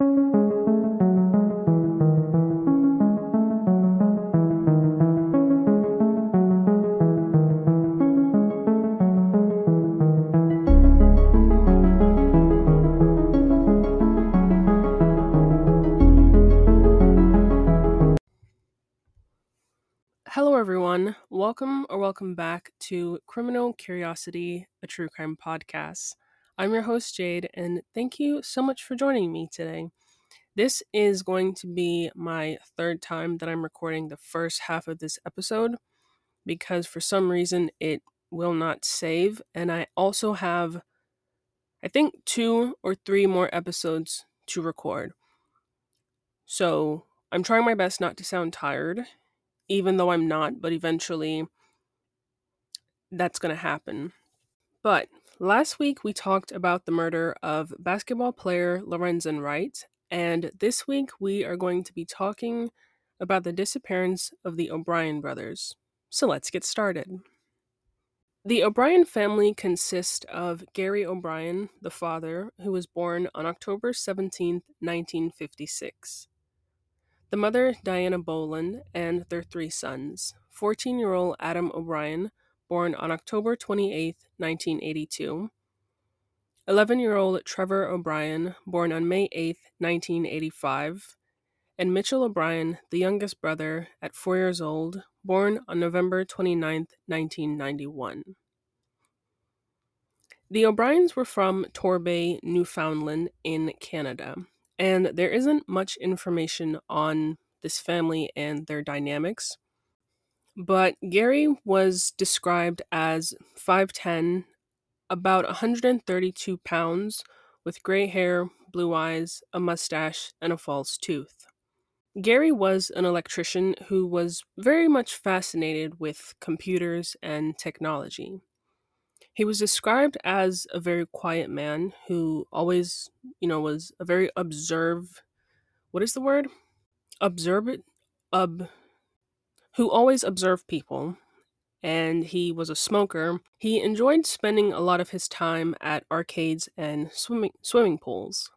Hello, everyone. Welcome or welcome back to Criminal Curiosity, a true crime podcast. I'm your host, Jade, and thank you so much for joining me today. This is going to be my third time that I'm recording the first half of this episode because for some reason it will not save. And I also have, I think, two or three more episodes to record. So I'm trying my best not to sound tired even though I'm not, but eventually that's going to happen. But last week we talked about the murder of basketball player Lorenzen Wright, and this week we are going to be talking about the disappearance of the O'Brien brothers. So let's get started. The O'Brien family consists of Gary O'Brien, the father, who was born on October 17, 1956 the mother, Diana Boland, and their three sons 14 year old Adam O'Brien, born on October 28, 1982, 11 year old Trevor O'Brien, born on May 8, 1985, and Mitchell O'Brien, the youngest brother, at four years old, born on November 29, 1991. The O'Briens were from Torbay, Newfoundland, in Canada, and there isn't much information on this family and their dynamics. But Gary was described as 5'10, about 132 pounds, with gray hair, blue eyes, a mustache, and a false tooth. Gary was an electrician who was very much fascinated with computers and technology. He was described as a very quiet man who always, you know, was a very observe. What is the word? Observant, ob, who always observed people, and he was a smoker. He enjoyed spending a lot of his time at arcades and swimming swimming pools.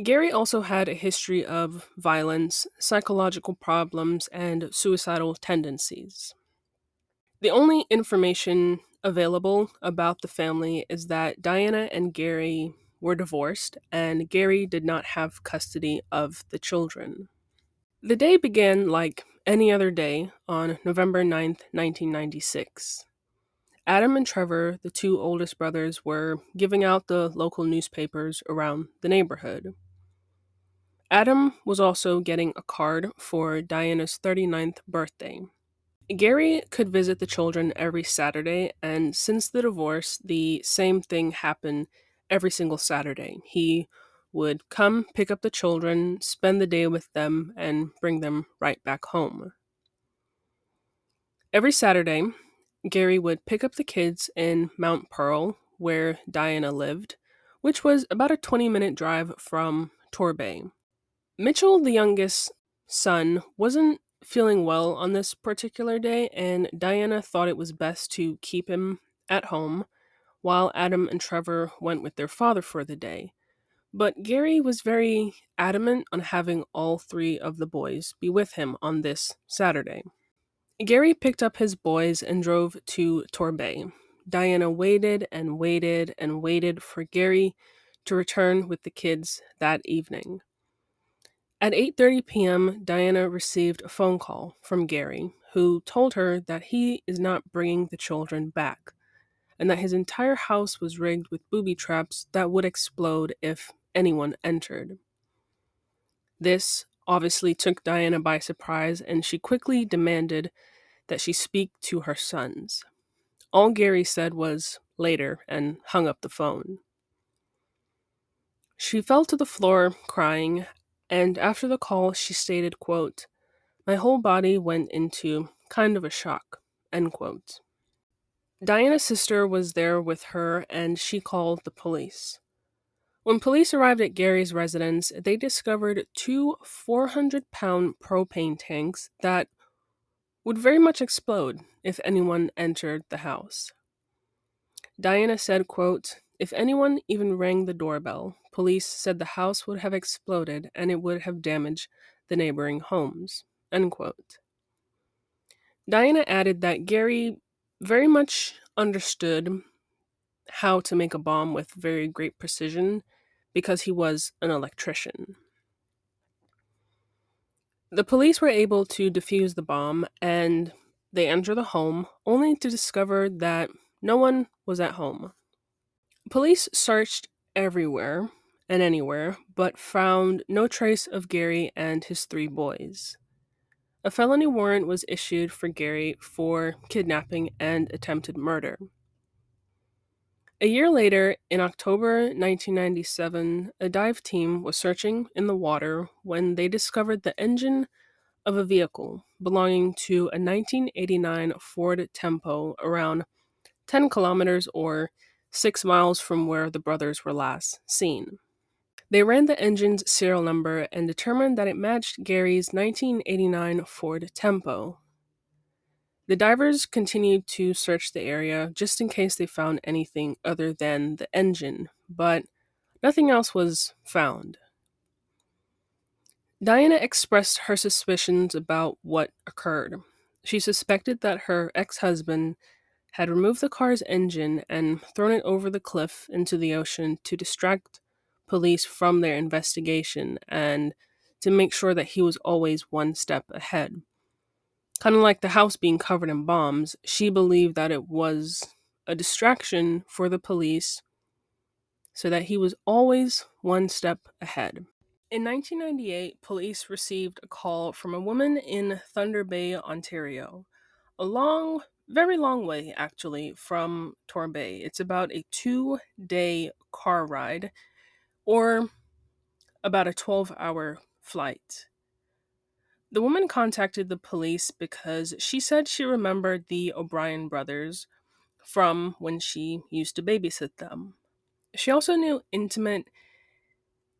Gary also had a history of violence, psychological problems, and suicidal tendencies. The only information available about the family is that Diana and Gary were divorced, and Gary did not have custody of the children. The day began like any other day on November 9th, 1996. Adam and Trevor, the two oldest brothers, were giving out the local newspapers around the neighborhood. Adam was also getting a card for Diana's 39th birthday. Gary could visit the children every Saturday, and since the divorce, the same thing happened every single Saturday. He would come pick up the children, spend the day with them, and bring them right back home. Every Saturday, Gary would pick up the kids in Mount Pearl, where Diana lived, which was about a 20 minute drive from Torbay. Mitchell, the youngest son, wasn't feeling well on this particular day, and Diana thought it was best to keep him at home while Adam and Trevor went with their father for the day. But Gary was very adamant on having all three of the boys be with him on this Saturday. Gary picked up his boys and drove to Torbay. Diana waited and waited and waited for Gary to return with the kids that evening. At 8:30 p.m., Diana received a phone call from Gary, who told her that he is not bringing the children back and that his entire house was rigged with booby traps that would explode if anyone entered. This obviously took Diana by surprise, and she quickly demanded that she speak to her sons. All Gary said was later and hung up the phone. She fell to the floor crying and after the call she stated quote my whole body went into kind of a shock end quote diana's sister was there with her and she called the police when police arrived at gary's residence they discovered two 400 pound propane tanks that would very much explode if anyone entered the house diana said quote If anyone even rang the doorbell, police said the house would have exploded and it would have damaged the neighboring homes. End quote. Diana added that Gary very much understood how to make a bomb with very great precision because he was an electrician. The police were able to defuse the bomb and they enter the home only to discover that no one was at home. Police searched everywhere and anywhere, but found no trace of Gary and his three boys. A felony warrant was issued for Gary for kidnapping and attempted murder. A year later, in October 1997, a dive team was searching in the water when they discovered the engine of a vehicle belonging to a 1989 Ford Tempo around 10 kilometers or 6 miles from where the brothers were last seen. They ran the engine's serial number and determined that it matched Gary's 1989 Ford Tempo. The divers continued to search the area just in case they found anything other than the engine, but nothing else was found. Diana expressed her suspicions about what occurred. She suspected that her ex husband had removed the car's engine and thrown it over the cliff into the ocean to distract police from their investigation and to make sure that he was always one step ahead. Kind of like the house being covered in bombs, she believed that it was a distraction for the police so that he was always one step ahead. In 1998, police received a call from a woman in Thunder Bay, Ontario, a long very long way actually from Torbay. It's about a two day car ride or about a 12 hour flight. The woman contacted the police because she said she remembered the O'Brien brothers from when she used to babysit them. She also knew intimate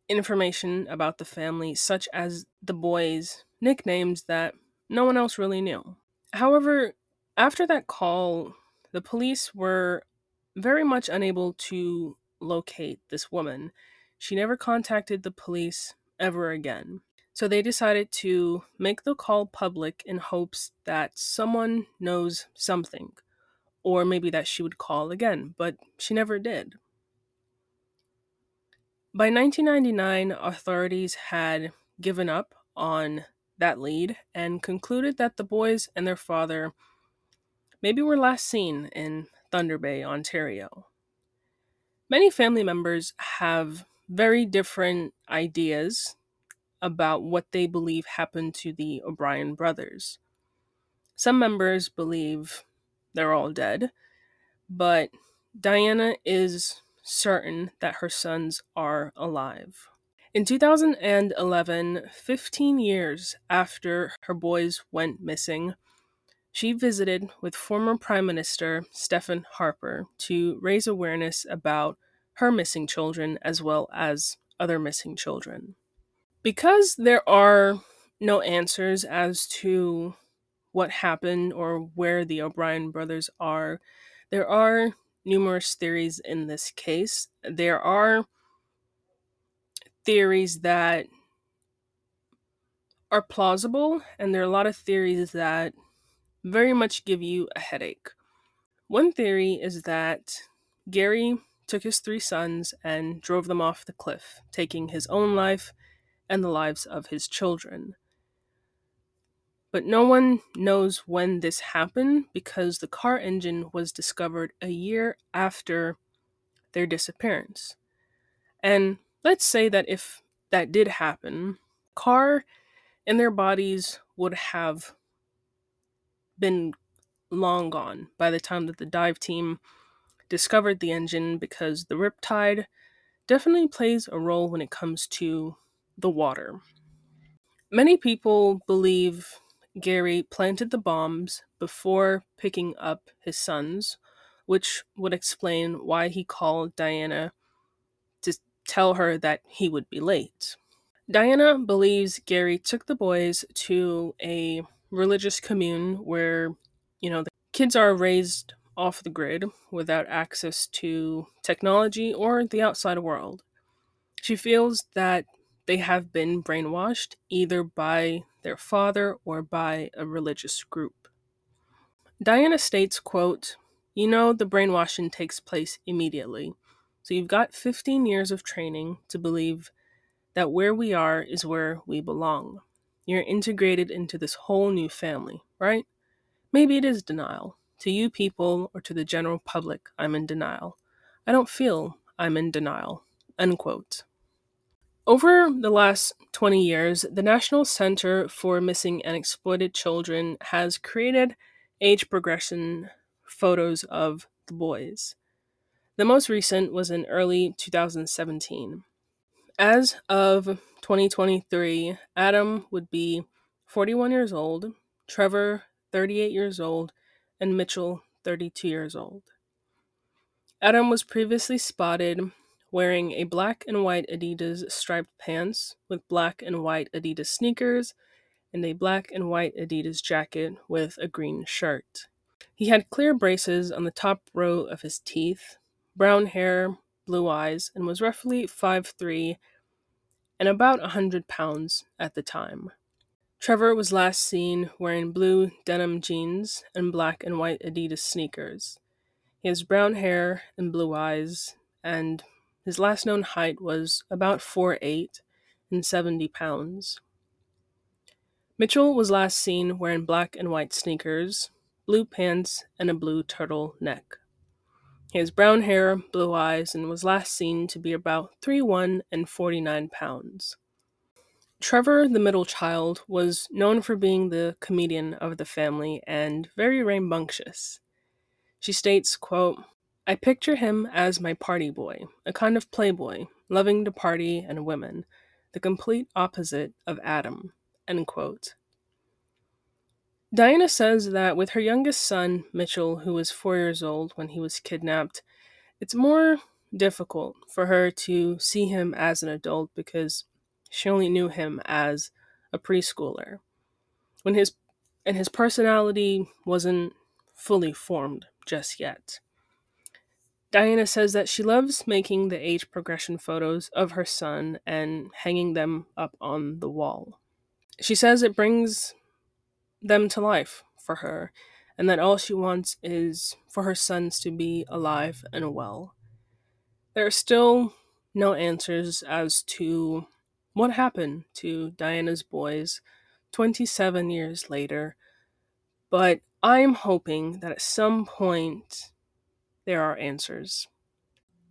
information about the family, such as the boys' nicknames that no one else really knew. However, after that call, the police were very much unable to locate this woman. She never contacted the police ever again. So they decided to make the call public in hopes that someone knows something, or maybe that she would call again, but she never did. By 1999, authorities had given up on that lead and concluded that the boys and their father maybe were last seen in Thunder Bay, Ontario. Many family members have very different ideas about what they believe happened to the O'Brien brothers. Some members believe they're all dead, but Diana is certain that her sons are alive. In 2011, 15 years after her boys went missing, she visited with former Prime Minister Stephen Harper to raise awareness about her missing children as well as other missing children. Because there are no answers as to what happened or where the O'Brien brothers are, there are numerous theories in this case. There are theories that are plausible, and there are a lot of theories that very much give you a headache. One theory is that Gary took his three sons and drove them off the cliff, taking his own life and the lives of his children. But no one knows when this happened because the car engine was discovered a year after their disappearance. And let's say that if that did happen, car and their bodies would have been long gone by the time that the dive team discovered the engine because the riptide definitely plays a role when it comes to the water. Many people believe Gary planted the bombs before picking up his sons, which would explain why he called Diana to tell her that he would be late. Diana believes Gary took the boys to a religious commune where, you know, the kids are raised off the grid without access to technology or the outside world. She feels that they have been brainwashed either by their father or by a religious group. Diana states, quote, "You know the brainwashing takes place immediately. So you've got 15 years of training to believe that where we are is where we belong. You're integrated into this whole new family, right? Maybe it is denial. To you people or to the general public, I'm in denial. I don't feel I'm in denial. Unquote. Over the last 20 years, the National Center for Missing and Exploited Children has created age progression photos of the boys. The most recent was in early 2017. As of 2023, Adam would be 41 years old, Trevor 38 years old, and Mitchell 32 years old. Adam was previously spotted wearing a black and white Adidas striped pants with black and white Adidas sneakers and a black and white Adidas jacket with a green shirt. He had clear braces on the top row of his teeth, brown hair, blue eyes, and was roughly 5'3 and about a 100 pounds at the time. Trevor was last seen wearing blue denim jeans and black and white Adidas sneakers. He has brown hair and blue eyes, and his last known height was about 4'8 and 70 pounds. Mitchell was last seen wearing black and white sneakers, blue pants, and a blue turtle neck. He has brown hair, blue eyes, and was last seen to be about 3'1 and 49 pounds. Trevor, the middle child, was known for being the comedian of the family and very rambunctious. She states, quote, I picture him as my party boy, a kind of playboy, loving to party and women, the complete opposite of Adam. Diana says that with her youngest son, Mitchell, who was four years old when he was kidnapped, it's more difficult for her to see him as an adult because she only knew him as a preschooler. When his and his personality wasn't fully formed just yet. Diana says that she loves making the age progression photos of her son and hanging them up on the wall. She says it brings them to life for her, and that all she wants is for her sons to be alive and well. There are still no answers as to what happened to Diana's boys 27 years later, but I'm hoping that at some point there are answers.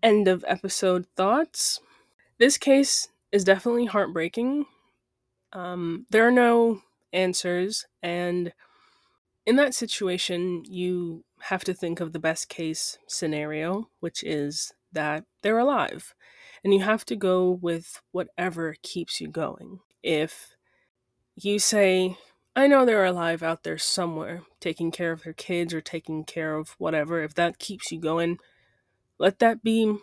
End of episode thoughts. This case is definitely heartbreaking. Um, there are no answers. And in that situation, you have to think of the best case scenario, which is that they're alive. And you have to go with whatever keeps you going. If you say, I know they're alive out there somewhere, taking care of their kids or taking care of whatever, if that keeps you going, let that be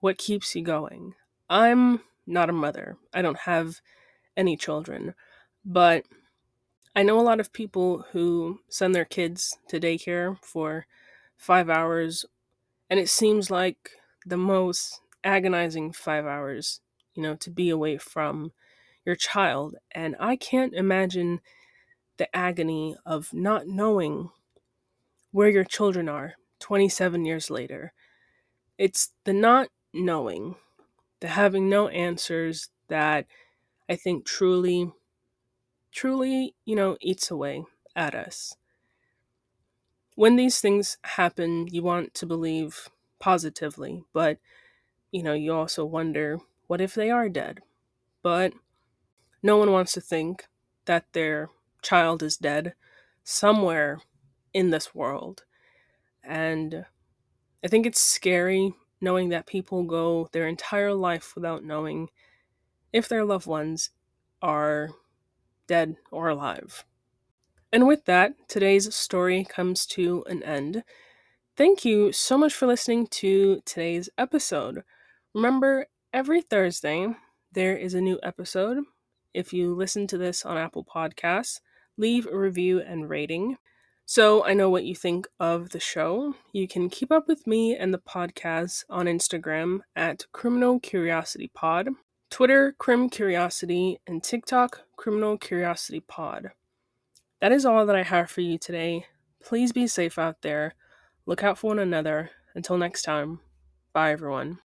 what keeps you going. I'm not a mother, I don't have any children, but I know a lot of people who send their kids to daycare for five hours, and it seems like the most agonizing five hours, you know, to be away from your child. And I can't imagine the agony of not knowing where your children are 27 years later. It's the not knowing, the having no answers that I think truly truly, you know, eats away at us. When these things happen, you want to believe positively, but, you know, you also wonder what if they are dead? But no one wants to think that their child is dead somewhere in this world. And I think it's scary knowing that people go their entire life without knowing if their loved ones are dead or alive. And with that, today's story comes to an end. Thank you so much for listening to today's episode. Remember, every Thursday there is a new episode. If you listen to this on Apple Podcasts, leave a review and rating. So I know what you think of the show. You can keep up with me and the podcast on Instagram at Criminal Curiosity Pod, Twitter Crim Curiosity, and TikTok Criminal Curiosity Pod. That is all that I have for you today. Please be safe out there. Look out for one another. Until next time, bye everyone.